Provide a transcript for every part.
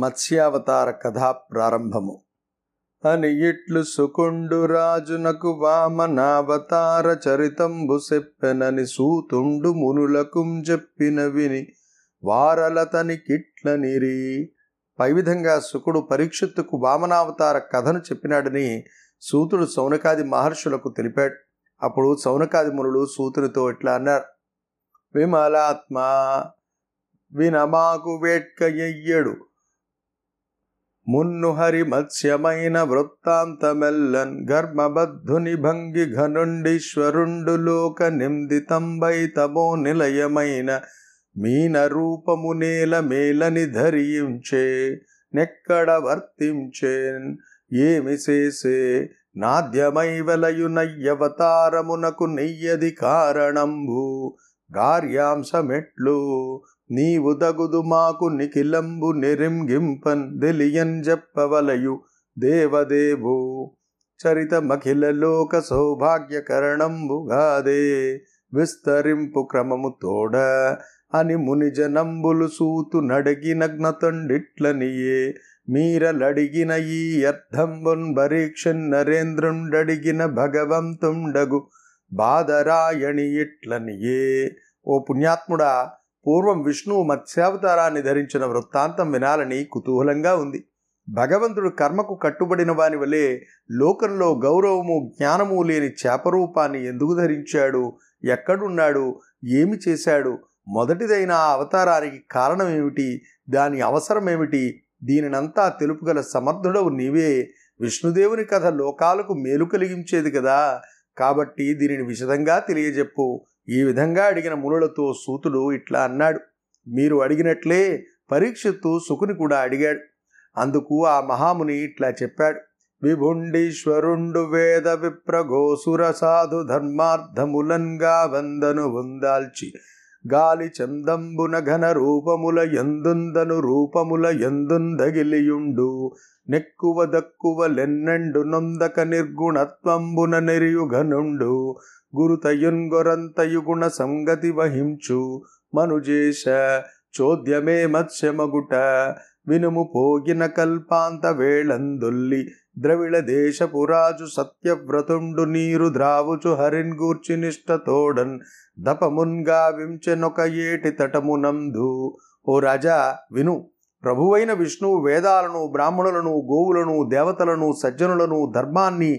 మత్స్యావతార కథా ప్రారంభము. అని ఇట్లు సుకుండు రాజునకు వామనావతార చరితంబు చెప్పెనని సూతుండు మునులకుం చెప్పిన విని వారలతని కిట్లనిరి పై విధంగా సుకుడు పరీక్షిత్తుకు వామనావతార కథను చెప్పినాడని సూతుడు సౌనకాది మహర్షులకు తెలిపాడు. అప్పుడు సౌనకాది మునులు సూతునితో ఇట్లా అన్నారు? విమలాత్మ వినమాకు వేట్కయ్యడు మున్నుహరి మత్స్యమైన వృత్తాంతమెల్లన్ గర్మబద్ధుని భంగి ఘనుండీశ్వరుండు లోక నిందితంబై తమో నిలయమైన మీన రూపము నేల మేలని ధరించే నెక్కడ వర్తించేన్ ఏమి చేసే నాద్యమై వెలయునయ్యవతారమునకు నెయ్యది కారణంబు గార్యాంశమెట్లు నీవు దగుదు మాకు నిఖిలంబు నిరింగింపన్ దిలియన్ చెప్పవలయు దేవదేవు. చరితమఖిల లోక సౌభాగ్యకరణంబుగాదే విస్తరింపు క్రమము తోడ అని మునిజనంబులు సూతు నడిగి నగ్నతండిట్లనియే. మీరలడిగిన ఈ అర్థంబున్ పరీక్షన్ నరేంద్రుండడిగిన భగవంతుండగు బాదరాయణి ఇట్లనియే ఓ పుణ్యాత్ముడా పూర్వం విష్ణువు మత్స్యావతారాన్ని ధరించిన వృత్తాంతం వినాలని కుతూహలంగా ఉంది. భగవంతుడు కర్మకు కట్టుబడిన వాని వలె లోకంలో గౌరవము జ్ఞానము లేని చేపరూపాన్ని ఎందుకు ధరించాడు? ఎక్కడున్నాడు? ఏమి చేశాడు? మొదటిదైన ఆ అవతారానికి కారణం ఏమిటి దాని అవసరం ఏమిటి దీనినంతా తెలుపుగల సమర్థుడవు నీవే. విష్ణుదేవుని కథ లోకాలకు మేలు కలిగించేది కదా. కాబట్టి దీనిని విశదంగా తెలియజెప్పు. ఈ విధంగా అడిగిన మునులతో సూతుడు ఇట్లా అన్నాడు మీరు అడిగినట్లే పరీక్షిత్తు సుకుని కూడా అడిగాడు. అందుకు ఆ మహాముని ఇట్లా చెప్పాడు విభుండీశ్వరుండు వేద విప్రఘోసుర సాధు ధర్మార్థములంగా వందను వందాల్చి గాలి చందంబున ఘన రూపముల ఎందుందను రూపముల ఎందుందగిలియుండు నెక్కువ దక్కువ లెన్నెండు నొందక నిర్గుణత్వంబున నెరియుఘనుండు గురుతయున్గొరంతయుగుణ సంగతి వహించు మనుజేశ చోద్యమే మత్స్యమగుట వినుము పోగిన కల్పాంత వేళందొల్లి ద్రవిడ దేశపురాజు సత్యవ్రతుండు నీరు ద్రావుచు హరిన్ గూర్చి నిష్టతోడన్ దపమున్గా వించెనొక ఏటి తటమునందు ఓ రాజా విను ప్రభువైన విష్ణువు వేదాలను బ్రాహ్మణులను గోవులను దేవతలను సజ్జనులను ధర్మాన్ని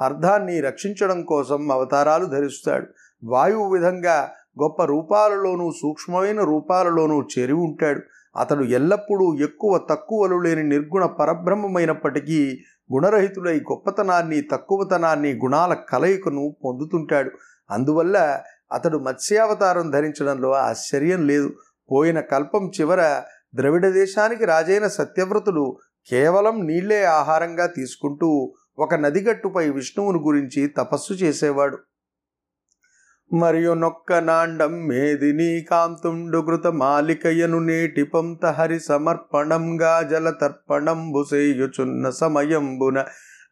అర్థాన్ని రక్షించడం కోసం అవతారాలు ధరిస్తాడు. వాయువు విధంగా గొప్ప రూపాలలోనూ సూక్ష్మమైన రూపాలలోనూ చేరి ఉంటాడు. అతడు ఎల్లప్పుడూ ఎక్కువ తక్కువలు లేని నిర్గుణ పరబ్రహ్మమైనప్పటికీ గుణరహితుడై గొప్పతనాన్ని తక్కువతనాన్ని గుణాల కలయికను పొందుతుంటాడు. అందువల్ల అతడు మత్స్యావతారం ధరించడంలో ఆశ్చర్యం లేదు. పోయిన కల్పం చివర ద్రవిడ దేశానికి రాజైన సత్యవ్రతుడు కేవలం నీళ్ళే ఆహారంగా తీసుకుంటూ ఒక నదిగట్టుపై విష్ణువుని గురించి తపస్సు చేసేవాడు. మరియు నొక్క నాండం మేదిని కాంతుండు కృత మాలికయను నేటి పొంత హరి సమర్పణంగా జల తర్పణంబు సేయుచున్న సమయంబున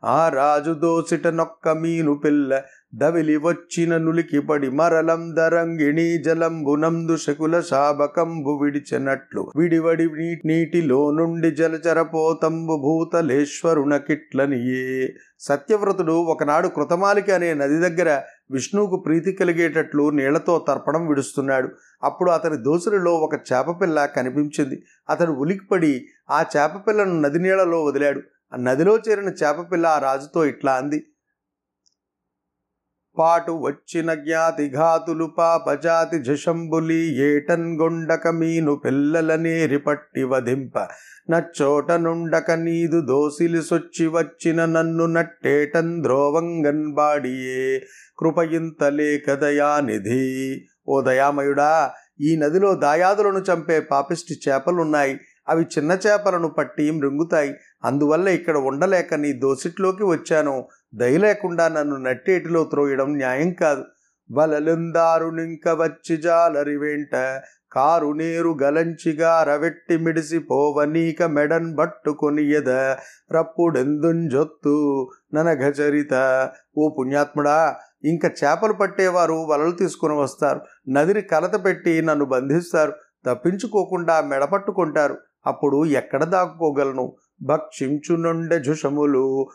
ఆ రాజు దోసిట నొక్క మీను పిల్ల దవిలి వచ్చిన నులికి పడి మరలం దరంగిణి జలంబునందు శకుల శాబకంబు విడిచెనట్లు. విడివడి నీటిలో నుండి జలచరపోతంబు భూతలేశ్వరునకిట్లనియే సత్యవ్రతుడు ఒకనాడు కృతమాలిక అనే నది దగ్గర విష్ణువుకు ప్రీతి కలిగేటట్లు నీళ్ళతో తర్పణం విడుస్తున్నాడు. అప్పుడు అతని దోసులలో ఒక చేపపిల్ల కనిపించింది. అతడు ఉలికిపడి ఆ చేపపిల్లను నది నీళ్ళలో వదిలాడు. ఆ నదిలో చేరిన చేపపిల్ల ఆ రాజుతో ఇట్లా అంది. పాటు వచ్చిన జ్ఞాతి ఘాతులు పాపజాతి జషంబులి ఏటన్ గొండక మీను పిల్లలనేరి పట్టి వధింప. నచ్చోట నుండక నీదు దోసిలి సొచ్చి వచ్చిన నన్ను నట్టేటన్ ద్రోవంగన్ బాడియే. కృపయింతలే కదయానిధి ఓ దయామయుడా ఈ నదిలో దాయాదులను చంపే పాపిష్టి చేపలున్నాయి. అవి చిన్న చేపలను పట్టి మృంగుతాయి. అందువల్ల ఇక్కడ ఉండలేక నీ దోసిట్లోకి వచ్చాను. దయలేకుండా నన్ను నట్టేటిలో త్రోయడం న్యాయం కాదు. వలలుందారునింక వచ్చి జాలరి వెంట కారు నేరు గలంచిగా రవెట్టి మిడిసి పోవనీక మెడన్ బట్టుకొని ఎద రప్పుడెందుంజొత్తు ననఘచరిత ఓ పుణ్యాత్ముడా ఇంకా చేపలు పట్టేవారు వలలు తీసుకుని వస్తారు. నదిని కలత పెట్టి నన్ను బంధిస్తారు. తప్పించుకోకుండా మెడపట్టుకుంటారు అప్పుడు ఎక్కడ దాక్కోగలను? భక్షించునుండె జుషములు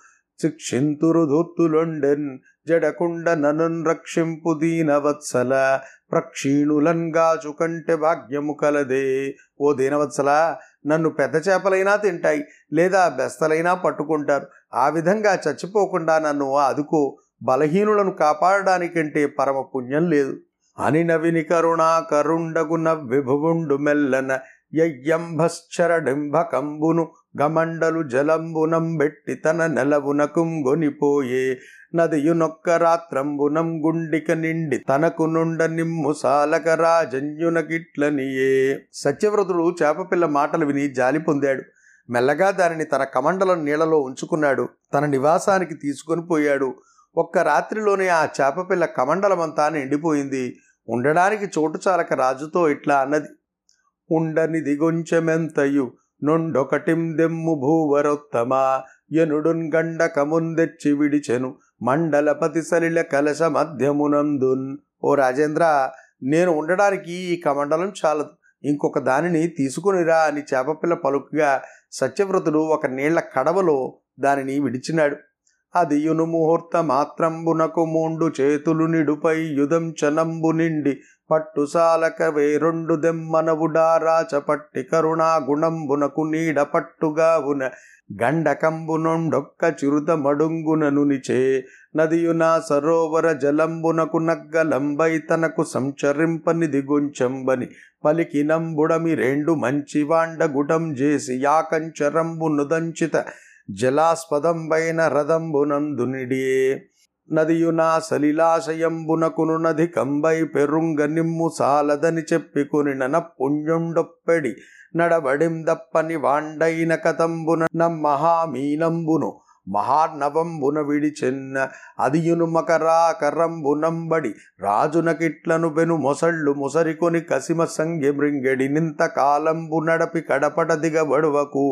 శిక్షింతురు ధూర్తులొండెన్ జడకుండ ననున్ రక్షింపు దీనవత్సల ప్రక్షీణులంగాచు కంటే భాగ్యము కలదే. ఓ దీనవత్సల నన్ను పెద్ద చేపలైనా తింటాయి లేదా బెస్తలైనా పట్టుకుంటారు. ఆ విధంగా చచ్చిపోకుండా నన్ను అదుకో. బలహీనులను కాపాడడానికంటే పరమ పుణ్యం లేదు. అని నవిని కరుణా కరుండగున విభువుండు మెల్లన యయ్యంభశ్చరడింభకంబును గమండలు జలంబునం బెట్టి తన నెలవునకుం గొనిపోయే నదియునొక్క రాత్రంబునం గుండిక నిండి తనకు నుండ నిమ్ము సాలక రాజన్యునకిట్లనియే సత్యవ్రతుడు చేపపిల్ల మాటలు విని జాలి పొందాడు. మెల్లగా దానిని తన కమండలం నీళ్ళలో ఉంచుకున్నాడు. తన నివాసానికి తీసుకొని పోయాడు. ఒక్క రాత్రిలోనే ఆ చేపపిల్ల కమండలమంతా నిండిపోయింది. ఉండడానికి చోటు చాలక రాజుతో ఇట్లా అన్నది. ఉండని గొంచెమెంతయు. నుండొకటిం దెమ్ము భూవరొత్తమా? ఎనుడున్ గండకముందెచ్చి విడిచెను మండలపతి సలిల కలశ మధ్యమునందున్ ఓ రాజేంద్ర నేను ఉండడానికి ఈ కమండలం చాలదు. ఇంకొక దానిని తీసుకునిరా అని చేపపిల్ల పలుకుగా సత్యవ్రతుడు ఒక నీళ్ళ కడవలో దానిని విడిచినాడు. అదియును ముహూర్త మాత్రంబునకు మూండు చేతులు నిడుపై యుధం చనంబు నిండి పట్టుసాలక వేరొండు దెమ్మనవుడారాచ పట్టి కరుణా గుణంబునకు నీడ పట్టుగావున గండకంబునొండొక్క చిరుత మడుంగుననునిచే నదియునా సరోవర జలంబునకు నగ్గలంబై తనకు సంచరింపని దిగుంచంబని పలికినంబుడమి రెండు మంచి గుడం చేసి యాకంచరంబు నుదంచిత జలాస్పదంబైన రథంబునందునిడియే. నదియునా సలిలాశయంబునకును నది కంబై పెరుంగ నిమ్ము సాలదని చెప్పుకుని పుణ్యుండొప్పెడి నడబడిం దప్పని వాండైన కతంబున నమ్మహామీనంబును మహానవంబున విడిచెన్న అదియును మకరాకరంబునంబడి రాజునకిట్లను బెను మొసళ్ళు ముసరికొని కసిమ సంగి మృంగెడి నింత కాలంబు నడపి కడపట దిగబడువకు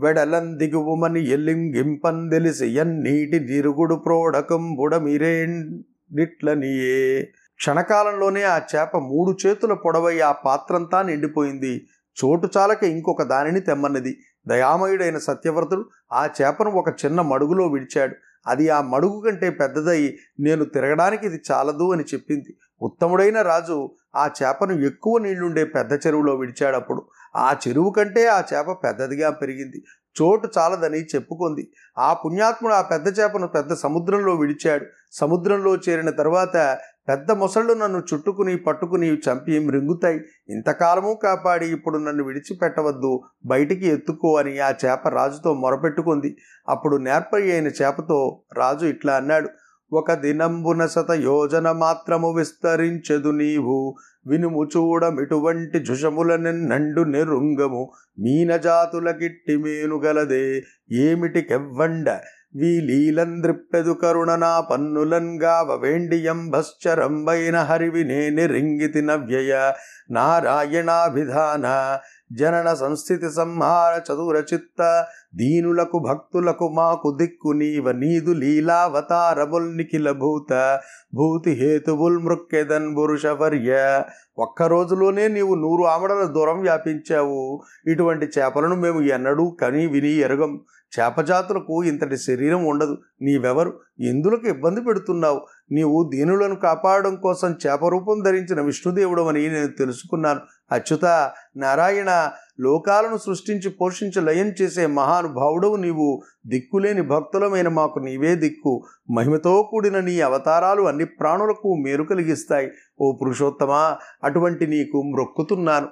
వెడలందిగువుమని ఎల్లింగింపందెలిసి ఎన్నీటి నిరుగుడు ప్రోడకం బుడమిరేండిట్లనియే. క్షణకాలంలోనే ఆ చేప మూడు చేతుల పొడవై ఆ పాత్రంతా నిండిపోయింది. చోటు చాలక ఇంకొక దానిని తెమ్మన్నది. దయామయుడైన సత్యవ్రతుడు ఆ చేపను ఒక చిన్న మడుగులో విడిచాడు. అది ఆ మడుగు కంటే పెద్దదై నేను తిరగడానికి ఇది చాలదు అని చెప్పింది. ఉత్తముడైన రాజు ఆ చేపను ఎక్కువ నీళ్ళుండే పెద్ద చెరువులో విడిచాడప్పుడు ఆ చెరువు కంటే ఆ చేప పెద్దదిగా పెరిగింది. చోటు చాలదని చెప్పుకుంది. ఆ పుణ్యాత్ముడు ఆ పెద్ద చేపను పెద్ద సముద్రంలో విడిచాడు. సముద్రంలో చేరిన తర్వాత పెద్ద మొసళ్ళు నన్ను చుట్టుకుని పట్టుకుని చంపి మృంగుతాయి. ఇంతకాలము కాపాడి ఇప్పుడు నన్ను విడిచిపెట్టవద్దు. బయటికి ఎత్తుకో అని ఆ చేప రాజుతో మొరపెట్టుకుంది. అప్పుడు నేర్పరి అయిన చేపతో రాజు ఇట్లా అన్నాడు. ఒక దినంబున శత యోజన మాత్రము విస్తరించెదు నీవు. వినుము చూడమిటువంటి జుషముల నండు నిరుంగము మీనజాతులకిట్టి మేనుగలదే ఏమిటికెవ్వండ వీలీలంద్రిప్పెదు కరుణనా పన్నులంగావ వేండియంభశ్చరంబైన హరివి నేని రింగితి నవ్యయ నారాయణాభిధాన జనన సంస్థితి సంహార చతుర చిత్త దీనులకు భక్తులకు మాకు దిక్కు నీవ నీదు లీలావతారముల్ నిఖిల భూత భూతి హేతువుల్ మృక్కెదన్ పురుషవర్య. ఒక్క రోజులోనే నీవు నూరు ఆమడల దూరం వ్యాపించావు. ఇటువంటి చేపలను మేము ఎన్నడూ కని విని ఎరగం. చేపజాతులకు ఇంతటి శరీరం ఉండదు. నీవెవరు? ఎందులకు ఇబ్బంది పెడుతున్నావు? నీవు దీనులను కాపాడడం కోసం చేప రూపం ధరించిన విష్ణుదేవుడు అని నేను తెలుసుకున్నాను. అచ్యుత నారాయణ లోకాలను సృష్టించి పోషించి లయం చేసే మహానుభావుడవు నీవు. దిక్కులేని భక్తులమైన మాకు నీవే దిక్కు. మహిమతో కూడిన నీ అవతారాలు అన్ని ప్రాణులకు మేలు కలిగిస్తాయి. ఓ పురుషోత్తమా అటువంటి నీకు మ్రొక్కుతున్నాను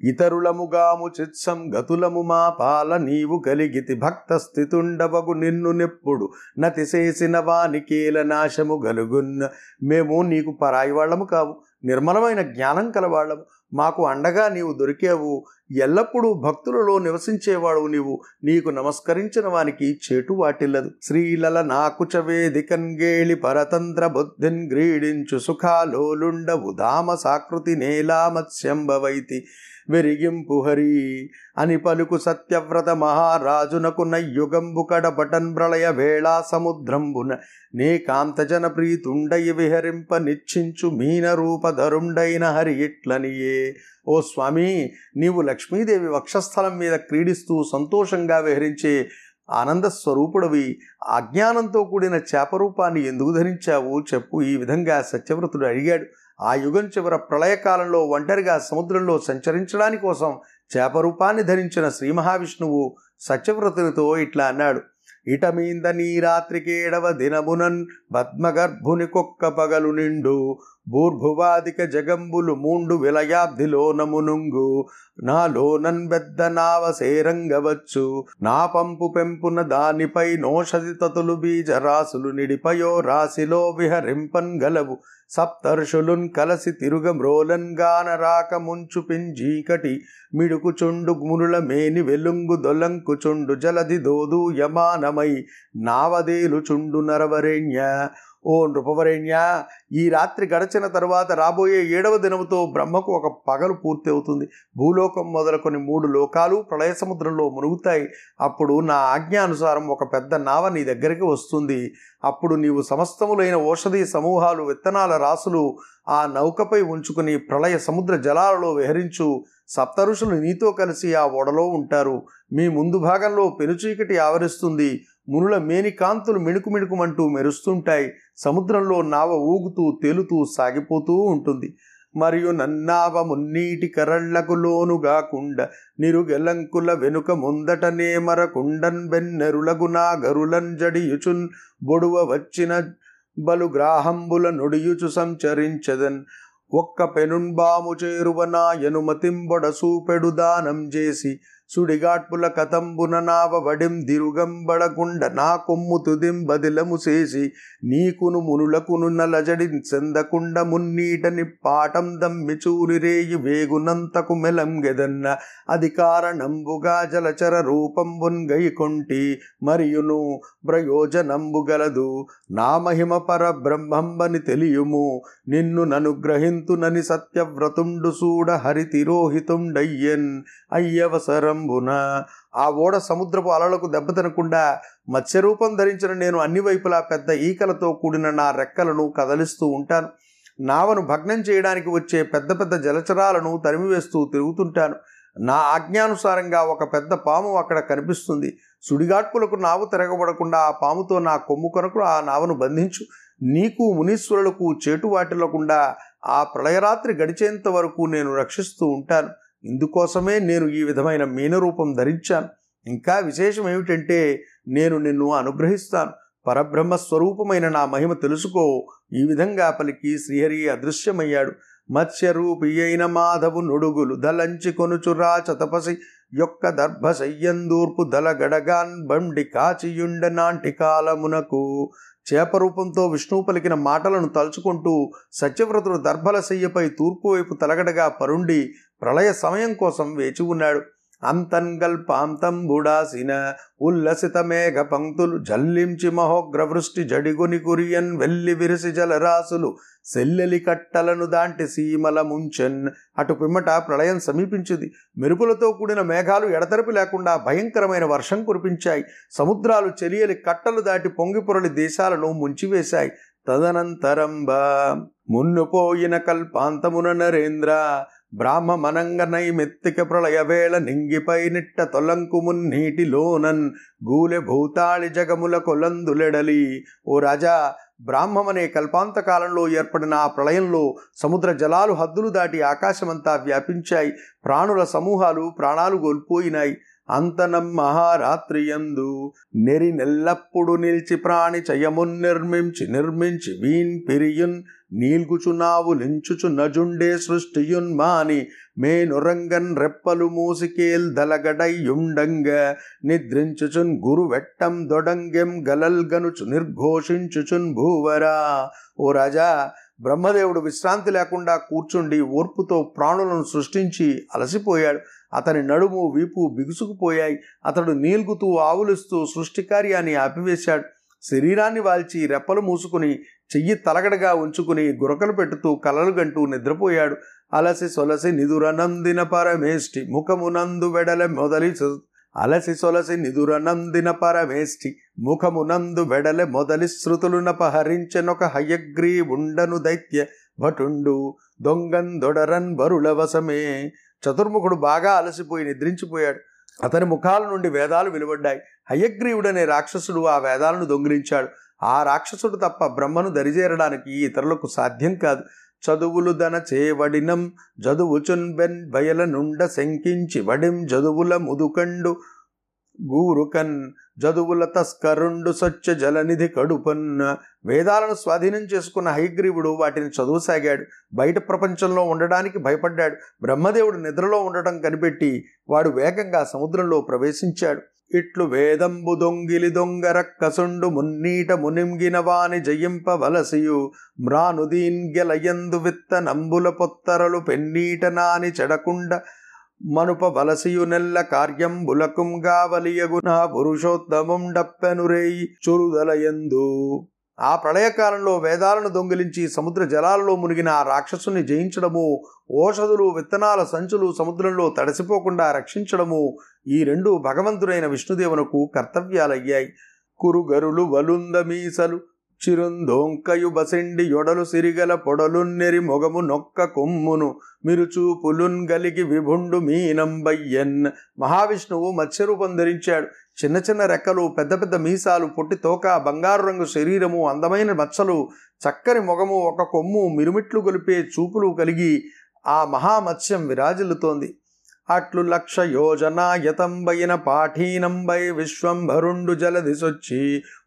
ఇతరులముగాము చిత్సం గతులము మా పాల నీవు కలిగితి భక్త స్థితుండవగు నిన్ను నెప్పుడు. నతి చేసిన వానికేల నాశము గలుగున్న. మేము నీకు పరాయి వాళ్ళము కావు. నిర్మలమైన జ్ఞానం కలవాళ్ళము. మాకు అండగా నీవు దొరికావు. ఎల్లప్పుడూ భక్తులలో నివసించేవాడు నీవు. నీకు నమస్కరించిన వానికి చేటు వాటిల్లదు. శ్రీలల నాకుచ వేదికన్గేళి పరతంత్ర బుద్ధిన్ గ్రీడించు సుఖాలోలుండవు. దామ సాకృతి నేలా మత్స్యంబవైతి వెరిగింపు హరి అని పలుకు సత్యవ్రత మహారాజునకు నయ్యుగంబు కడబటన్ ప్రళయ వేళా సముద్రంబున నీ కాంతజన ప్రీతుండయి విహరింప నిచ్చించు మీన రూపధరుండైన హరి ఇట్లనియే. ఓ స్వామి నీవు లక్ష్మీదేవి వక్షస్థలం మీద క్రీడిస్తూ సంతోషంగా విహరించే ఆనంద స్వరూపుడవి అజ్ఞానంతో కూడిన చేపరూపాన్ని ఎందుకు ధరించావు? చెప్పు. ఈ విధంగా సత్యవ్రతుడు అడిగాడు. ఆ యుగం చివర ప్రళయకాలంలో ఒంటరిగా సముద్రంలో సంచరించడానికి కోసం చేపరూపాన్ని ధరించిన శ్రీ మహావిష్ణువు సత్యవ్రతునితో ఇట్లా అన్నాడు. ఇటమీంద నీ రాత్రికేడవ దినమునన్ పద్మగర్భుని కుక్క పగలు నిండు భూర్భువాదిక జగంబులు మూండు విలయాబ్దిలోనమునుంగు నాలోనన్ బెద్ద నావ సేరంగవచ్చు. నా పంపు పెంపున దానిపై నోషది తతులు బీజ రాసులు నిడిపయో రాశిలో విహరింపన్ గలవు. సప్తర్షులున్ కలసి తిరుగ మ్రోలంగాన రాక ముంచు పింజీకటి. మిడుకుచుండు మునుల మేని వెలుంగు దొలంకుచుండు జలది దోదు యమానమై. నావదేలు చుండు నరవరేణ్య. ఓ నృపవరేణ్య ఈ రాత్రి గడచిన తర్వాత రాబోయే ఏడవ దినముతో బ్రహ్మకు ఒక పగలు పూర్తి అవుతుంది భూలోకం మొదలుకొని మూడు లోకాలు ప్రళయ సముద్రంలో మునుగుతాయి. అప్పుడు నా ఆజ్ఞానుసారం ఒక పెద్ద నావ నీ దగ్గరికి వస్తుంది. అప్పుడు నీవు సమస్తములైన ఓషధి సమూహాలు విత్తనాల రాసులు ఆ నౌకపై ఉంచుకుని ప్రళయ సముద్ర జలాలలో విహరించు. సప్తఋషులు నీతో కలిసి ఆ ఓడలో ఉంటారు. మీ ముందు భాగంలో పెనుచీకటి ఆవరిస్తుంది. మునుల మేనికాంతులు మిణుకు మిణుకుమంటూ మెరుస్తుంటాయి. సముద్రంలో నావ ఊగుతూ తేలుతూ సాగిపోతూ ఉంటుంది. మరియు నన్నావ మున్నీటి కరళ్ళకు లోనుగాకుండ నిరుగెలంకుల వెనుక ముందటనే మరకుండన్ బెన్నెరులగు నా గరులన్ జడియుచున్ బొడువ వచ్చిన బలు గ్రాహంబుల నుడియుచు సంచరించదన్. ఒక్క పెనుంబాము చేరువన ఎనుమతింబొడ సూపెడు దానం చేసి సుడిగాట్పుల కతంబుననావ వడిం దిరుగంబడకుండ నా కొమ్ము తుదిం బదిలము చేసి నీకును మునులకును నలజడి చెందకుండ మున్నీటని పాటం దమ్మి చూలిరేయి వేగునంతకు మెలంగెదన్న అది కారణంబుగా జలచర రూపంబున్ గైకొంటి మరియును ప్రయోజనంబు గలదు. నా మహిమ పర బ్రహ్మంబని తెలియుము. నిన్ను ననుగ్రహింతునని సత్యవ్రతుండు సూడ హరితిరోహితుండయ్యన్ అయ్యవసరంబున ఆ ఓడ సముద్రపు అలలకు దెబ్బతినకుండా మత్స్యరూపం ధరించిన నేను అన్ని వైపులా పెద్ద ఈకలతో కూడిన నా రెక్కలను కదలిస్తూ ఉంటాను. నావను భగ్నం చేయడానికి వచ్చే పెద్ద పెద్ద జలచరాలను తరిమివేస్తూ తిరుగుతుంటాను. నా ఆజ్ఞానుసారంగా ఒక పెద్ద పాము అక్కడ కనిపిస్తుంది. సుడిగాట్పులకు నావు తిరగబడకుండా ఆ పాముతో నా కొమ్ము కొరకు ఆ నావను బంధించు. నీకు మునీశ్వరులకు చేటు వాటిల్లకుండా ఆ ప్రళయరాత్రి గడిచేంత వరకు నేను రక్షిస్తూ ఉంటాను. ఇందుకోసమే నేను ఈ విధమైన మీనరూపం ధరించాను. ఇంకా విశేషం ఏమిటంటే నేను నిన్ను అనుగ్రహిస్తాను. పరబ్రహ్మ స్వరూపమైన నా మహిమ తెలుసుకో. ఈ విధంగా పలికి శ్రీహరి అదృశ్యమయ్యాడు. మత్స్యరూపి అయిన మాధవు నుడుగులు దలంచి కొనుచురా చతపసి యొక్క దర్భశయ్యందూర్పు దలగడగాన్ బండి కాచియుండ నాంటి కాలమునకు చేపరూపంతో విష్ణువు పలికిన మాటలను తలుచుకుంటూ సత్యవ్రతుడు దర్భల శయ్యపై తూర్పు వైపు తలగడగా పరుండి ప్రళయ సమయం కోసం వేచి ఉన్నాడు. అంతన్గల్పాంతంబుడాసిన ఉల్లసిత మేఘ పంక్తులు జల్లించి మహోగ్రవృష్టి జడిగుని కురియన్ వెల్లి విరిసి జలరాసులు సెల్లెలి కట్టలను దాంటి సీమల ముంచెన్. అటు పిమ్మట ప్రళయం సమీపించింది. మెరుపులతో కూడిన మేఘాలు ఎడతెరపి లేకుండా భయంకరమైన వర్షం కురిపించాయి. సముద్రాలు చెలియలి కట్టలు దాటి పొంగిపొరలి దేశాలను ముంచివేశాయి. తదనంతరంబ మున్నుపోయిన కల్పాంతమున నరేంద్ర బ్రాహ్మమనంగ నైమిత్తిక ప్రళయ వేళ నింగిపై నిట్ట తొలంకు నీటిలోనన్ గూలె భూతాళి జగముల కొలందులెడలి. ఓ రాజా బ్రాహ్మమనే కల్పాంత కాలంలో ఏర్పడిన ఆ ప్రళయంలో సముద్ర జలాలు హద్దులు దాటి ఆకాశమంతా వ్యాపించాయి. ప్రాణుల సమూహాలు ప్రాణాలు కోల్పోయినాయి. అంతనం మహారాత్రియందు నెరి నెల్లప్పుడు నిలిచి ప్రాణి చయమున్ నిర్మించి నిర్మించి వీన్ పిరియున్ నీల్గుచున్నావు లించుచు నజుండే సృష్టియున్ మాని మేనురంగన్ రెప్పలు మూసికేల్ దలగడయ్యుండంగ. నిద్రించుచున్ గురువెట్టం దొడంగెం గలల్గనుచు నిర్ఘోషించుచున్ భూవరా. ఓ రాజా బ్రహ్మదేవుడు విశ్రాంతి లేకుండా కూర్చుండి ఓర్పుతో ప్రాణులను సృష్టించి అలసిపోయాడు. అతని నడుము వీపు బిగుసుకుపోయాయి. అతడు నీల్గుతూ ఆవులిస్తూ సృష్టి కార్యాన్ని ఆపివేశాడు. శరీరాన్ని వాల్చి రెప్పలు మూసుకుని చెయ్యి తలగడగా ఉంచుకుని గురకలు పెట్టుతూ కలలు గంటూ నిద్రపోయాడు. అలసి సొలసి నిదురనందిన పరమేష్టి ముఖమునందు వెడల మొదలి అలసి సొలసి నిదురనందిన పరమేష్టి ముఖమునందు వెడల మొదలి శృతులునపహరించెనొక హయగ్రీవుండను దైత్య భటుండు. దొంగందొడరన్ బరుల వశమే. చతుర్ముఖుడు బాగా అలసిపోయి నిద్రించిపోయాడు. అతని ముఖాల నుండి వేదాలు వెలువడ్డాయి. హయగ్రీవుడనే రాక్షసుడు ఆ వేదాలను దొంగిలించాడు. ఆ రాక్షసుడు తప్ప బ్రహ్మను దరిచేరడానికి ఇతరులకు సాధ్యం కాదు. చదువులు దన చేవడినం జదువుచున్ బెన్ బయల నుండ శంకించి వడిం జదువుల ముదుకండు గూరుకన్ జదువుల తస్కరుండు సత్య జలనిధి కడుపన్న వేదాలను స్వాధీనం చేసుకున్న హైగ్రీవుడు వాటిని చదువుసాగాడు. బయట ప్రపంచంలో ఉండడానికి భయపడ్డాడు. బ్రహ్మదేవుడు నిద్రలో ఉండటం కనిపెట్టి వాడు వేగంగా సముద్రంలో ప్రవేశించాడు. ఇట్లు వేదంబు దొంగిలి దొంగరక్కసుండు మున్నీట మునింగిన వాని జయింపవలసియు మ్రానుదీన్గెలయందు విత్త నంబుల పొత్తరలు పెన్నీట నాని చెడకుండ మనుప వలసియు నెల్ల కార్యంబులకుం గావలియగు నా పురుషోత్తమం డప్పెనురేయి చురుదలయందు. ఆ ప్రళయకాలంలో వేదాలను దొంగిలించి సముద్ర జలాలలో మునిగిన ఆ రాక్షసుని జయించడము ఓషధులు విత్తనాల సంచులు సముద్రంలో తడిసిపోకుండా రక్షించడము ఈ రెండు భగవంతుడైన విష్ణుదేవునకు కర్తవ్యాలయ్యాయి. కురుగరులు వలుంద మీసలు చిరుందోంకయు బసిండి యొడలు సిరిగల పొడలున్నెరి మొగము నొక్క కొమ్మును మిరుచూపులున్ గలిగి విభుండు మీనంబయ్యన్. మహావిష్ణువు మత్స్యరూపం ధరించాడు. చిన్న చిన్న రెక్కలు పెద్ద పెద్ద మీసాలు పొట్టి తోక బంగారు రంగు శరీరము అందమైన మచ్చలు చక్కని మొగము ఒక కొమ్ము మిరుమిట్లు గొలిపే చూపులు కలిగి ఆ మహామత్స్యం విరాజిల్లుతోంది. అట్లు లక్ష యోజనాయతంబైన పాఠీనంబై విశ్వంభరుండు జలధిసొచ్చి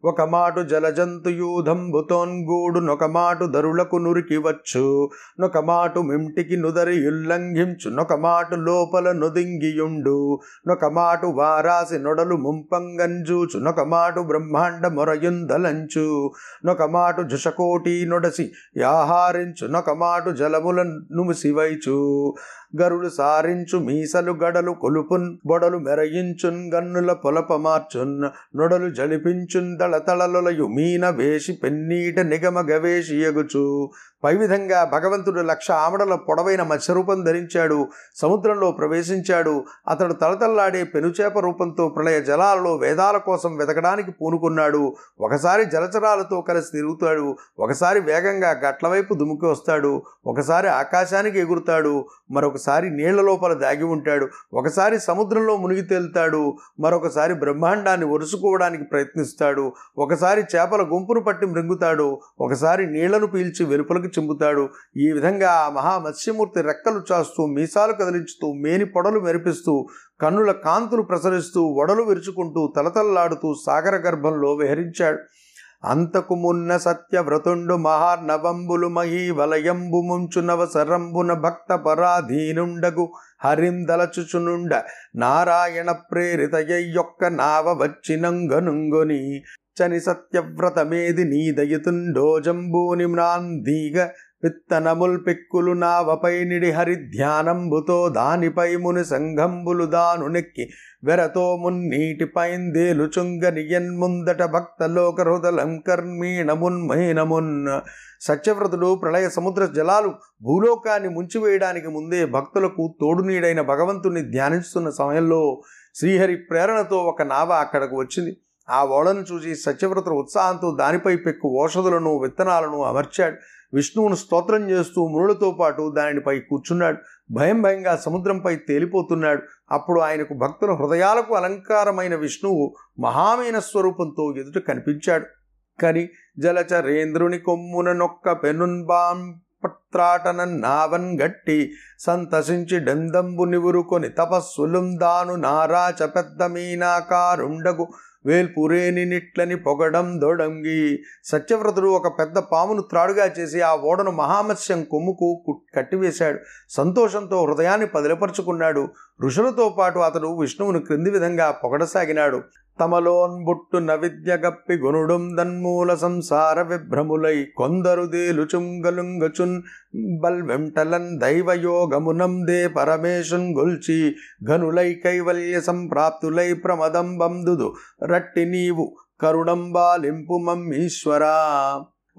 ఒక మాటు జలజంతుయూధంభుతోన్గూడు నొక మాటు ధరులకు నురికి వచ్చు నొక మాటు మింటికి నుదరి ఉల్లంఘించు నొక మాటు లోపల నుదింగియుండు. నొక మాటు వారాసి నొడలు ముంపంగంజూచు. నొక మాటు బ్రహ్మాండ మొరయుందలంచు. నొక మాటు జుషకోటి నొడసి యాహారించు. నొక మాటు జలముల నుముసివైచు. గరుడు సారించు మీసలు గడలు కొలుపున్ బొడలు మెరయించున్ గన్నుల పొలప మార్చున్. నొడలు జలిపించున్ దళతళలొలయు మీన వేషి పెన్నీట నిగమ గవేషియగుచు పై విధంగా భగవంతుడు లక్ష ఆమడల పొడవైన మత్స్యరూపం ధరించాడు సముద్రంలో ప్రవేశించాడు. అతడు తలతల్లాడే పెనుచేప రూపంతో ప్రళయ జలాలలో వేదాల కోసం వెతకడానికి పూనుకున్నాడు. ఒకసారి జలచరాలతో కలిసి తిరుగుతాడు. ఒకసారి వేగంగా గట్ల వైపు దుముకి వస్తాడు. ఒకసారి ఆకాశానికి ఎగురుతాడు. మరొకసారి నీళ్ళ లోపల దాగి ఉంటాడు. ఒకసారి సముద్రంలో మునిగి తేలుతాడు. మరొకసారి బ్రహ్మాండాన్ని ఒరుసుకోవడానికి ప్రయత్నిస్తాడు. ఒకసారి చేపల గుంపును పట్టి మృంగుతాడు. ఒకసారి నీళ్ళను పీల్చి వెలుపలకు చింపుతాడు. ఈ విధంగా ఆ మహామత్స్యమూర్తి రెక్కలు చాస్తూ మీసాలు కదిలించుతూ మేని పొడలు మెరిపిస్తూ కన్నుల కాంతులు ప్రసరిస్తూ వడలు విరుచుకుంటూ తలతల్లాడుతూ సాగర గర్భంలో విహరించాడు. అంతకు మున్న సత్యవ్రతుండు మహార్నవంబులు మహీ వలయంబు ముంచునవసరంబున భక్త పరాధీనుండగు హరిందలచుచునుండ. నారాయణ ప్రేరితయ్యొక్క నావ వచ్చినంగనుంగొని చని సత్యవ్రతమేది నీదయుతుండోజంబూని మ్రాందీగ విత్తనముల్ పిక్కులు నావపై నిడి హరి ధ్యానంబుతో దానిపై ముని సంఘంబులు దాను నెక్కి వెరతో మున్నీటిపైందేలు చుంగనియన్ ముందట భక్తలోక హృదలం కర్మీణమున్మహీనమున్ సత్యవ్రతుడు ప్రళయ సముద్ర జలాలు భూలోకాన్ని ముంచివేయడానికి ముందే భక్తులకు తోడునీడైన భగవంతుని ధ్యానిస్తున్న సమయంలో శ్రీహరి ప్రేరణతో ఒక నావ అక్కడకు వచ్చింది. ఆ ఓడను చూసి సత్యవ్రతుడు ఉత్సాహంతో దానిపై పెక్కు ఓషధులను విత్తనాలను అమర్చాడు. విష్ణువును స్తోత్రం చేస్తూ మునులతో పాటు దానిపై కూర్చున్నాడు. భయం భయంగా సముద్రంపై తేలిపోతున్నాడు. అప్పుడు ఆయనకు భక్తుల హృదయాలకు అలంకారమైన విష్ణువు మహామైన స్వరూపంతో ఎదుట కనిపించాడు. కని జలచరేంద్రుని కొమ్మున నొక్క పెనున్బాం పత్రాటన నావన్ గట్టి సంతసించి డందంబు నివురుకొని తపస్సులుం దాను నారాచ పెద్ద మీనాకారుండగు వేల్పురేని నిట్లని పొగడం దొడంగి సత్యవ్రతుడు ఒక పెద్ద పామును త్రాడుగా చేసి ఆ ఓడను మహామత్స్యం కొమ్ముకు కట్టివేశాడు. సంతోషంతో హృదయాన్ని పదిలపరుచుకున్నాడు. ఋషులతో పాటు అతడు విష్ణువును క్రింది విధంగా పొగడసాగినాడు. తమలోన్బుట్టు నవిద్య గప్పి గునుడుం దన్మూల సంసార విభ్రములై కొందరు దేలుచుంగలుంగచున్ బల్వెంటలన్ దైవయోగమునం దే పరమేశున్ గొల్చి ఘనులై కైవల్య సంప్రాప్తులై ప్రమదం బందుదు రట్టి నీవు కరుణంబాలింపు మమ్మీశ్వరా.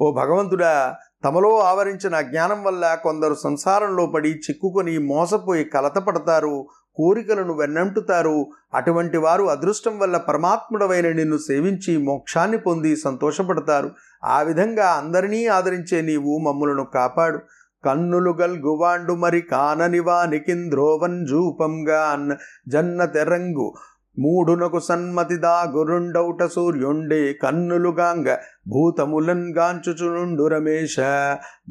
ఓ భగవంతుడా తమలో ఆవరించిన జ్ఞానం వల్ల కొందరు సంసారంలో పడి చిక్కుకొని మోసపోయి కలతపడతారు కోరికలను వెన్నంటుతారు. అటువంటి వారు అదృష్టం వల్ల పరమాత్ముడవైన నిన్ను సేవించి మోక్షాన్ని పొంది సంతోషపడతారు. ఆ విధంగా అందరినీ ఆదరించే నీవు మమ్ములను కాపాడు. కన్నులు గల్గువాండు మరి కాననివా వానికింద్రోవన్ జూపంగా అన్న జన్న తెరంగు మూడునకు సన్మతిదా గురుండౌట సూర్యుండే కన్నులుగాంగ భూతములన్ గాంచుచునుండు రమేశ.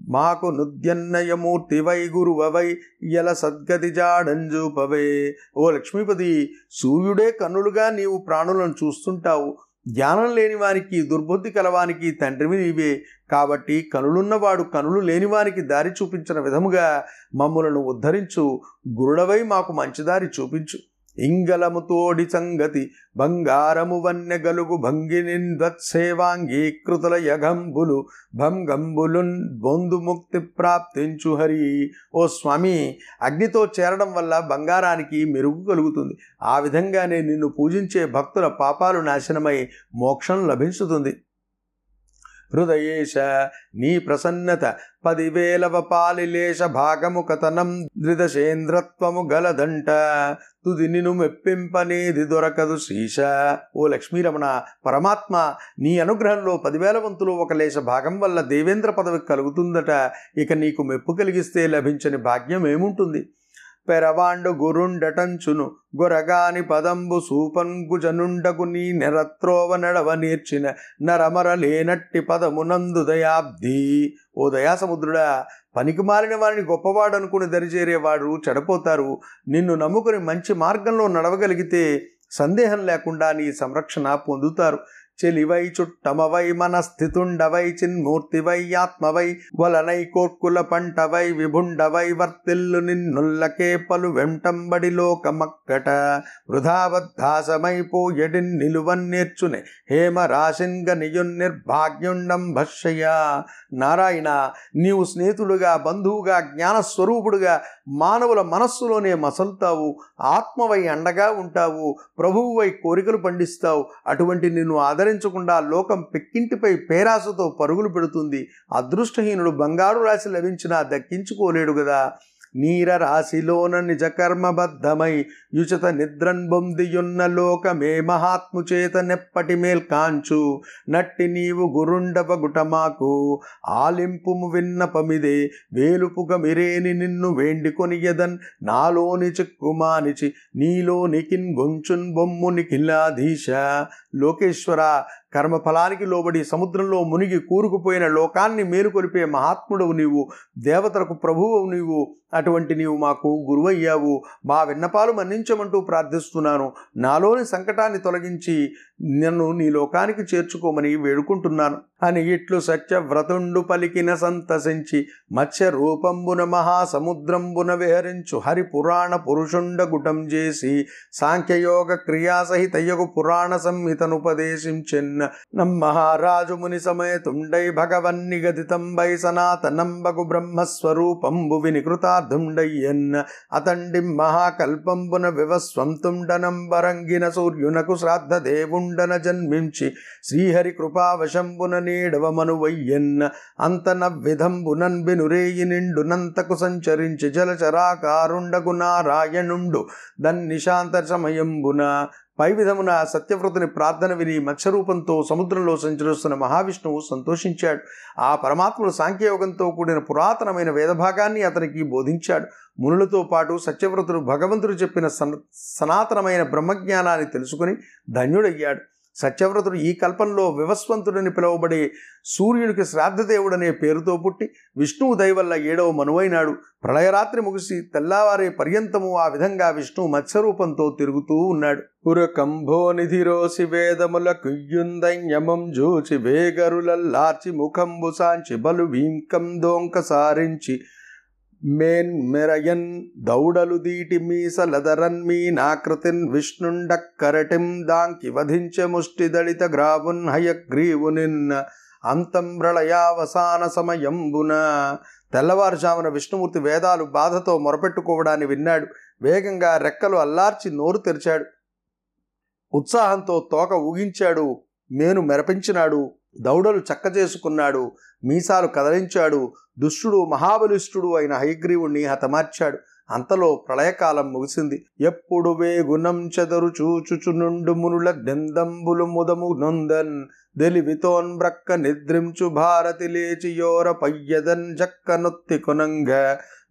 మాకు నుద్యన్నయమూర్తి వై గురువవై ఎల సద్గతి జాడంజూపవే ఓ లక్ష్మీపతి సూర్యుడే కన్నులుగా నీవు ప్రాణులను చూస్తుంటావు. జ్ఞానం లేని వానికి దుర్బుద్ధి కలవానికి తండ్రివి నీవే కాబట్టి కనులున్నవాడు కనులు లేనివానికి దారి చూపించిన విధముగా మమ్ములను ఉద్ధరించు. గురుడవై మాకు మంచి దారి చూపించు. ఇంగలము తోడి సంగతి బంగారము వన్య గలుగు భంగినిన్వత్సేవాంగీకృతుల యగంబులు భంగంబులున్ బొందుముక్తి ప్రాప్తించు హరి. ఓ స్వామి అగ్నితో చేరడం వల్ల బంగారానికి మెరుగు కలుగుతుంది. ఆ విధంగానే నిన్ను పూజించే భక్తుల పాపాలు నాశనమై మోక్షం లభించుతుంది. హృదయేశ నీ ప్రసన్నత. పదివేలవ పాలిలేశ భాగము కథనం ద్రిదశేంద్రత్వము గలదంట. తుది నిను మెప్పింపనేది దొరకదు శ్రీశ ఓ లక్ష్మీరమణ పరమాత్మ నీ అనుగ్రహంలో పదివేల వంతులు ఒక లేశ భాగం వల్ల దేవేంద్ర పదవి కలుగుతుందట. ఇక నీకు మెప్పు కలిగిస్తే లభించని భాగ్యం ఏముంటుంది? పెరవాండు గురుండటంచును గొరగాని పదంబు సూపంకుజనుండకు నీ నెరత్రోవ నడవ నేర్చిన నరమర లేనట్టి పదమునందు దయాబ్ది. ఓ దయాసముద్రుడా పనికి మారిన వారిని గొప్పవాడు అనుకుని దరిచేరేవాడు చెడపోతారు. నిన్ను నమ్ముకుని మంచి మార్గంలో నడవగలిగితే సందేహం లేకుండా నీ సంరక్షణ పొందుతారు. చెలివై చుట్టమవై మనస్థితుండవై చిన్మూర్తివై ఆత్మవై వలనై కోర్కుల పంటవై విభుండవై వర్తిల్లు నిన్నుల్లకే పలు వెంటంబడి లోకమక్కట. వృధాబద్ధాసమైపోయడిన్ నిలువన్నేర్చునే హేమ రాశింగ నియున్ నిర్భాగ్యుండం భష్య నారాయణ నీవు స్నేహితుడుగా బంధువుగా జ్ఞానస్వరూపుడుగా మానవుల మనస్సులోనే మసలుతావు ఆత్మవై అండగా ఉంటావు ప్రభువువై కోరికలు పండిస్తావు అటువంటి నిన్ను ఆదరించకుండా లోకం పెక్కింటిపై పేరాసతో పరుగులు పెడుతుంది. అదృష్టహీనుడు బంగారు రాశి లభించినా దక్కించుకోలేడు కదా నీర రాశిలోన నిజ కర్మబద్ధమై యుచత నిద్రన్ బొందియున్న లోకమే మహాత్ముచేత నెప్పటి మేల్ కాంచు. నట్టి నీవు గురుండవ గుటమాకు. ఆలింపుము విన్నపమిదే వేలుపుగ మిరేని నిన్ను వేండికొనియదన్. నాలోని చిక్కుమానిచి నీలోనికిన్ గొంచున్ బొమ్మునికిలాధీశ లోకేశ్వర కర్మఫలానికి లోబడి సముద్రంలో మునిగి కూరుకుపోయిన లోకాన్ని మేలుకొలిపే మహాత్ముడవు నీవు దేవతలకు ప్రభువు నీవు అటువంటి నీవు మాకు గురువయ్యావు. మా విన్నపాలు మన్నించమంటూ ప్రార్థిస్తున్నాను. నాలోని సంకటాన్ని తొలగించి నన్ను నీ లోకానికి చేర్చుకోమని వేడుకుంటున్నాను. అని ఇట్లు సత్యవ్రతుండు పలికిన సంతసించి మత్స్య రూపంబున మహాసముద్రంబున విహరించు హరి పురాణ పురుషుండ గుటం చేసి సాంఖ్యయోగ క్రియాసహితయగు పురాణ సంహితనుపదేశించెన్న నమ్మహారాజు ముని సమేతుండై భగవన్నిగదితంబై సనాతనంబగు బ్రహ్మస్వరూపంబు వినికృతార్థుండయ్యన్న అతండి మహాకల్పంబున వివస్వంతుండనంబరంగిన సూర్యునకు శ్రాద్ధ దేవుండన జన్మించి శ్రీహరి కృపావశంబున నేడవమనువయ్యన్న అంతన విధంబునన్ బినురేయి నిండునంతకు సంచరించి జలచరాకారుండగు నారాయణుండు దన్నిశాంత సమయంబున పై విధమున సత్యవ్రతుని ప్రార్థన విని మత్స్యరూపంతో సముద్రంలో సంచరిస్తున్న మహావిష్ణువు సంతోషించాడు. ఆ పరమాత్ముడు సాంఖ్యయోగంతో కూడిన పురాతనమైన వేదభాగాన్ని అతనికి బోధించాడు. మునులతో పాటు సత్యవ్రతుడు భగవంతుడు చెప్పిన సన సనాతనమైన బ్రహ్మజ్ఞానాన్ని తెలుసుకుని ధన్యుడయ్యాడు. సత్యవ్రతుడు ఈ కల్పంలో వివస్వంతుడని పిలువబడే సూర్యునికి శ్రాద్ధదేవుడనే పేరుతో పుట్టి విష్ణువు దయవల్ల ఏడవ మనువైనాడు. ప్రళయరాత్రి ముగిసి తెల్లవారే పర్యంతము ఆ విధంగా విష్ణువు మత్స్యరూపంతో తిరుగుతూ ఉన్నాడు. పురకంభో నిధిరోసి వేదముల కుయ్యుందయ్యమం జూచి వేగరులల్లార్చి ముఖంబు సాంచి బలు వీంకం దోంక సారించి మేన్ మెరయన్ దౌడలు దీటి మీసలదరన్ మీనాకృతిన్ విష్ణుండక్కరటిం దాంకి వధించ ముష్టిదళిత గ్రావున్ హయగ్రీవునిన్ అంతం ప్రళయావసాన సమయంబున. తెల్లవారుజామున విష్ణుమూర్తి వేదాలు బాధతో మొరపెట్టుకోవడాన్ని విన్నాడు. వేగంగా రెక్కలు అల్లార్చి నోరు తెరిచాడు. ఉత్సాహంతో తోక ఊగించాడు. మేను మెరపించినాడు. దౌడలు చక్క చేసుకున్నాడు మీసాలు కదలించాడు. దుష్టుడు మహాబలిష్ఠుడు అయిన హయగ్రీవుణ్ణి హతమార్చాడు. అంతలో ప్రళయకాలం ముగిసింది. ఎప్పుడు వేగుణం చెదరు చూచుచునుండు మునుల దెందంబులు ముదము నొందన్ దెలివితోన్ బ్రక్క నిద్రించు భారతి లేచి యోర పయ్యదన్ జక్క నొత్తి కొనంగ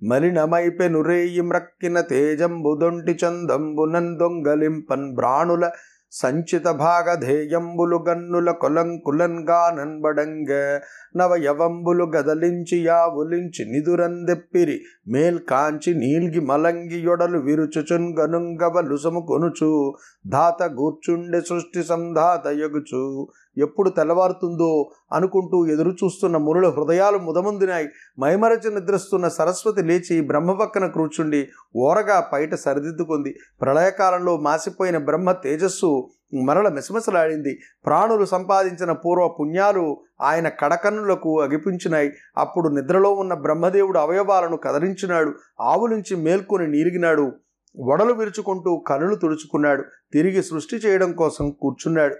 మలినమైపెనురేయి మ్రక్కిన తేజంబుదొంటి చందంబునన్ దొంగలింపన్ బ్రాణుల సంచిత భాగధేయంబులు గన్నుల కొలంకులంగా నన్బడంగ నవయవంబులు గదలించి యావులించి నిదురందెప్పిరి మేల్ కాంచి నీల్గి మలంగి యొడలు విరుచుచున్ గనుంగవలు కొనుచు ధాత గూర్చుండె సృష్టి సంధాత యగుచు ఎప్పుడు తెల్లవారుతుందో అనుకుంటూ ఎదురు చూస్తున్న మురుల హృదయాలు ముదముందినాయి. మైమరచి నిద్రిస్తున్న సరస్వతి లేచి బ్రహ్మ పక్కన కూర్చుండి ఓరగా పైట సరిదిద్దుకుంది. ప్రళయకాలంలో మాసిపోయిన బ్రహ్మ తేజస్సు మరల మిసమిసలాడింది. ప్రాణులు సంపాదించిన పూర్వ పుణ్యాలు ఆయన కడకన్నులకు అగిపించినాయి. అప్పుడు నిద్రలో ఉన్న బ్రహ్మదేవుడు అవయవాలను కదలించినాడు. నుంచి మేల్కొని నీరిగినాడు. వడలు విరుచుకుంటూ కనులు తుడుచుకున్నాడు. తిరిగి సృష్టి చేయడం కోసం కూర్చున్నాడు.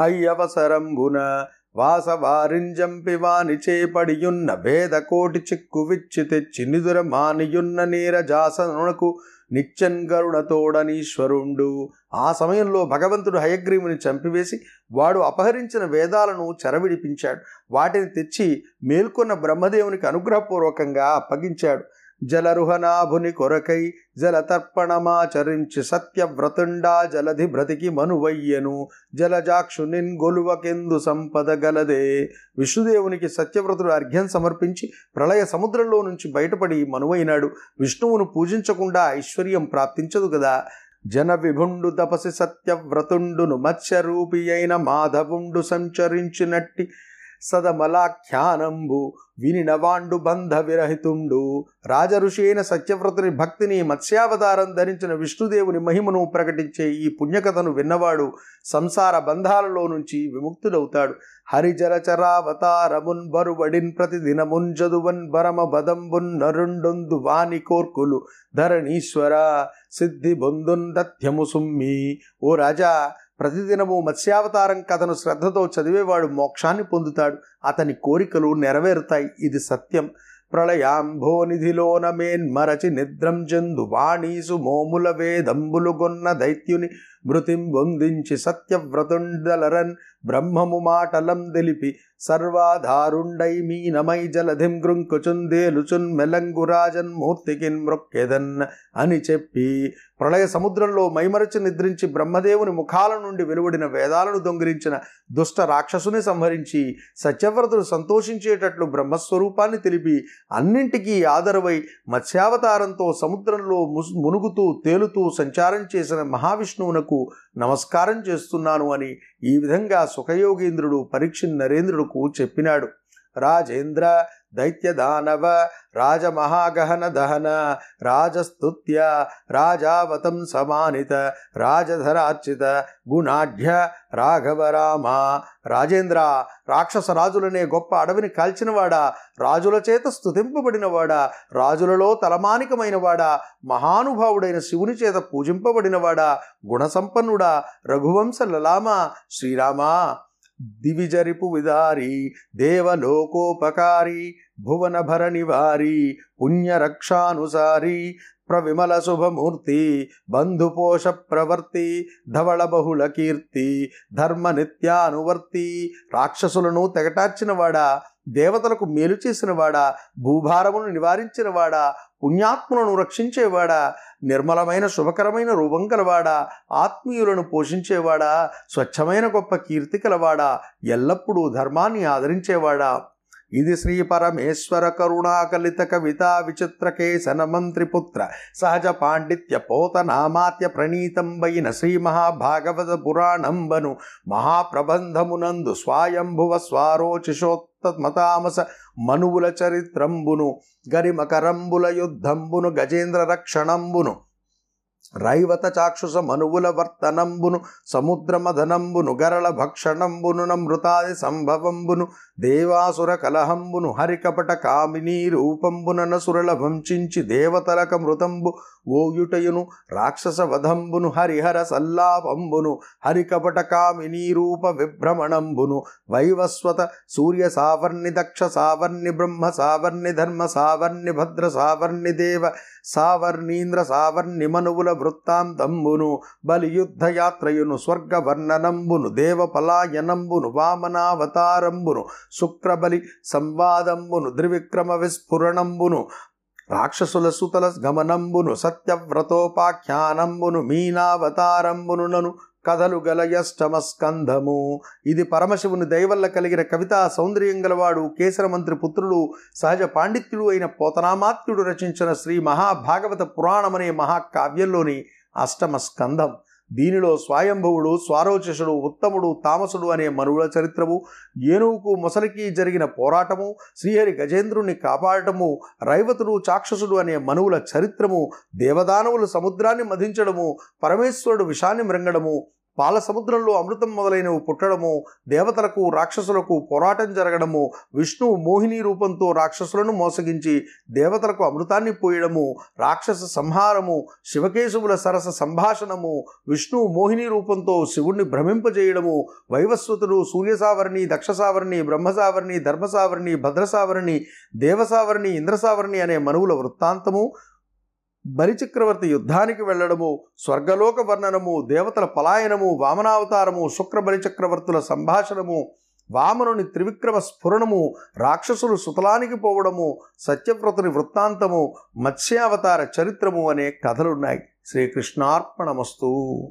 అయ్యవసరంబున వాసవారింజంపి వాని చేపడియున్న భేద కోటి చిక్కు విచ్చి తెచ్చి నిదుర మానియున్న నీరజాసనునకు నిత్యన్ గరుణతోడనీశ్వరుండు ఆ సమయంలో భగవంతుడు హయగ్రీవుని చంపివేసి వాడు అపహరించిన వేదాలను చెరవిడిపించాడు. వాటిని తెచ్చి మేల్కొన్న బ్రహ్మదేవునికి అనుగ్రహపూర్వకంగా అప్పగించాడు. జలరుహనాభుని కొరకై జలతర్పణమాచరించి సత్యవ్రతుండా జలధి బ్రతికి మనువయ్యను. జలజాక్షునిన్ గొలువకెందు సంపద గలదే. విష్ణుదేవునికి సత్యవ్రతుడు అర్ఘ్యం సమర్పించి ప్రళయ సముద్రంలో నుంచి బయటపడి మనువైనాడు. విష్ణువును పూజించకుండా ఐశ్వర్యం ప్రాప్తించదు కదా జన విభుండు తపసి సత్యవ్రతుండును మత్స్యరూపి అయిన మాధవుండు సంచరించినట్టి సదమలాఖ్యానంబు వినినవాండు బంధ విరహితుండు. రాజఋషి అయిన సత్యవ్రతుని భక్తిని మత్స్యావతారం ధరించిన విష్ణుదేవుని మహిమను ప్రకటించే ఈ పుణ్యకథను విన్నవాడు సంసార బంధాలలో నుంచి విముక్తుడవుతాడు. హరిజరచరావతారమున్ బరువడిన్ ప్రతిదినమున్ జదువన్ బరమ బదంబున్ నరుండొందు వాని కోర్కులు ధరణీశ్వర సిద్ధి బొందున్ దత్యము సుమ్మి. ఓ రాజా ప్రతిదినము మత్స్యావతారం కథను శ్రద్ధతో చదివేవాడు మోక్షాన్ని పొందుతాడు. అతని కోరికలు నెరవేరుతాయి. ఇది సత్యం. ప్రళయాంభోనిధిలోన మేన్మరచి నిద్రం చెందు వాణీసు మోముల వేదంబులుగొన్న దైత్యుని మృతిం వందించి సత్యవ్రతుండలరన్ బ్రహ్మము మాటలం తెలిపి సర్వాధారుండై మీనమై జలధిం గృంకుచుందేలుచున్ మెలంగురాజన్ మూర్తికిన్ మృక్కెదన్ అని చెప్పి ప్రళయ సముద్రంలో మైమరచి నిద్రించి బ్రహ్మదేవుని ముఖాల నుండి వెలువడిన వేదాలను దొంగిలించిన దుష్ట రాక్షసుని సంహరించి సత్యవ్రతుడు సంతోషించేటట్లు బ్రహ్మస్వరూపాన్ని తెలిపి అన్నింటికీ ఆదరవై మత్స్యావతారంతో సముద్రంలో మునుగుతూ తేలుతూ సంచారం చేసిన మహావిష్ణువునకు నమస్కారం చేస్తున్నాను అని ఈ విధంగా సుఖయోగేంద్రుడు పరీక్ష నరేంద్రుడుకు చెప్పినాడు. రాజేంద్ర దైత్యదానవ రాజమహాగహన దహన రాజస్తుత్య రాజావతం సమానిత రాజధరార్చిత గుణాఢ్య రాఘవరామ రాజేంద్ర రాక్షస రాజులనే గొప్ప అడవిని కాల్చినవాడా? రాజుల చేత స్థుతింపబడినవాడా రాజులలో తలమానికమైనవాడా? మహానుభావుడైన శివుని చేత పూజింపబడినవాడా? గుణసంపన్నుడా? రఘువంశ లలామ? శ్రీరామా? దివిజరిపు విదారి దేవలోకోపకారి భువన భర నివారి పుణ్యరక్షానుసారి ప్రవిమల శుభమూర్తి బంధుపోష ప్రవర్తి ధవళ బహుళ కీర్తి ధర్మ నిత్యానువర్తి రాక్షసులను తెగటార్చినవాడా? దేవతలకు మేలు చేసినవాడా భూభారమును నివారించినవాడా పుణ్యాత్ములను రక్షించేవాడా నిర్మలమైన శుభకరమైన రూపం కలవాడా ఆత్మీయులను పోషించేవాడా స్వచ్ఛమైన గొప్ప కీర్తి కలవాడా ఎల్లప్పుడూ ధర్మాన్ని ఆదరించేవాడా? ఇది శ్రీ పరమేశ్వర కరుణాకలిత కవిత విచిత్రకేశన మంత్రిపుత్ర సహజ పాండిత్య పోత నామాత్య ప్రణీతంబైన శ్రీ మహాభాగవత పురాణంబను మహాప్రబంధమునందు స్వాయంభువ స్వారోచిషోత్తమతామస మనువుల చరిత్రంబును గరిమకరంబుల యుద్ధంబును గజేంద్ర రక్షణంబును రైవత చాక్షుష మనువుల వర్తనంబును సముద్రమధనంబును గరళ భక్షణంబును నమృతాది సంభవంబును దేవాసుర కలహంబును హరికపట కామినీ రూపంబున నసురల వంచించి దేవతలక మృతంబు ఓయుటయును రాక్షస వధంబును హరిహర సల్లాపంబును హరికపట కామినీ రూప విభ్రమణంబును వైవస్వత సూర్య సావర్ణి దక్ష సావర్ణి బ్రహ్మ సావర్ణి ధర్మ సావర్ణి భద్ర సావర్ణి దేవ సావర్ణీంద్ర సావర్ణి మనువుల వృత్తాంతంబును బలియుద్ధయాత్రయును స్వర్గ వర్ణనంబును దేవ పలాయనంబును వామనావతారంబును శుక్రబలి సంవాదంబును త్రివిక్రమ విస్ఫురణంబును రాక్షసుల సుతల గమనంబును సత్యవ్రతోపాఖ్యానంబును మీనావతారంబునులను కథలు గలయష్టమ స్కంధము ఇది పరమశివుని దయవల్ల కలిగిన కవితా సౌందర్యం గలవాడు కేసరమంత్రి పుత్రుడు సహజ పాండిత్యుడు అయిన పోతనామాత్యుడు రచించిన శ్రీ మహాభాగవత పురాణమనే మహాకావ్యంలోని అష్టమ స్కంధం దీనిలో స్వయంభవుడు స్వారోచసుడు ఉత్తముడు తామసుడు అనే మనువుల చరిత్రము ఏనుగుకు మొసలికి జరిగిన పోరాటము శ్రీహరి గజేంద్రుణ్ణి కాపాడటము రైవతుడు చాక్షసుడు అనే మనువుల చరిత్రము దేవదానవులు సముద్రాన్ని మధించడము పరమేశ్వరుడు విషాన్ని మృంగడము పాల సముద్రంలో అమృతం మొదలైనవి పుట్టడము దేవతలకు రాక్షసులకు పోరాటం జరగడము విష్ణువు మోహిని రూపంతో రాక్షసులను మోసగించి దేవతలకు అమృతాన్ని పోయడము రాక్షస సంహారము శివకేశవుల సరస సంభాషణము విష్ణువు మోహిని రూపంతో శివుణ్ణి భ్రమింపజేయడము వైవస్వతుడు సూర్యసావరణి దక్షసావరణి బ్రహ్మసావరణి ధర్మసావరణి భద్రసావరణి దేవసావరణి ఇంద్రసావరణి అనే మనువుల వృత్తాంతము బలిచక్రవర్తి యుద్ధానికి వెళ్ళడము స్వర్గలోక వర్ణనము దేవతల పలాయనము వామనావతారము శుక్ర బలిచక్రవర్తుల సంభాషణము వామనుని త్రివిక్రమ స్ఫురణము రాక్షసులు సుతలానికి పోవడము సత్యవ్రతుని వృత్తాంతము మత్స్యావతార చరిత్రము అనే కథలున్నాయి. శ్రీకృష్ణార్పణమస్తు.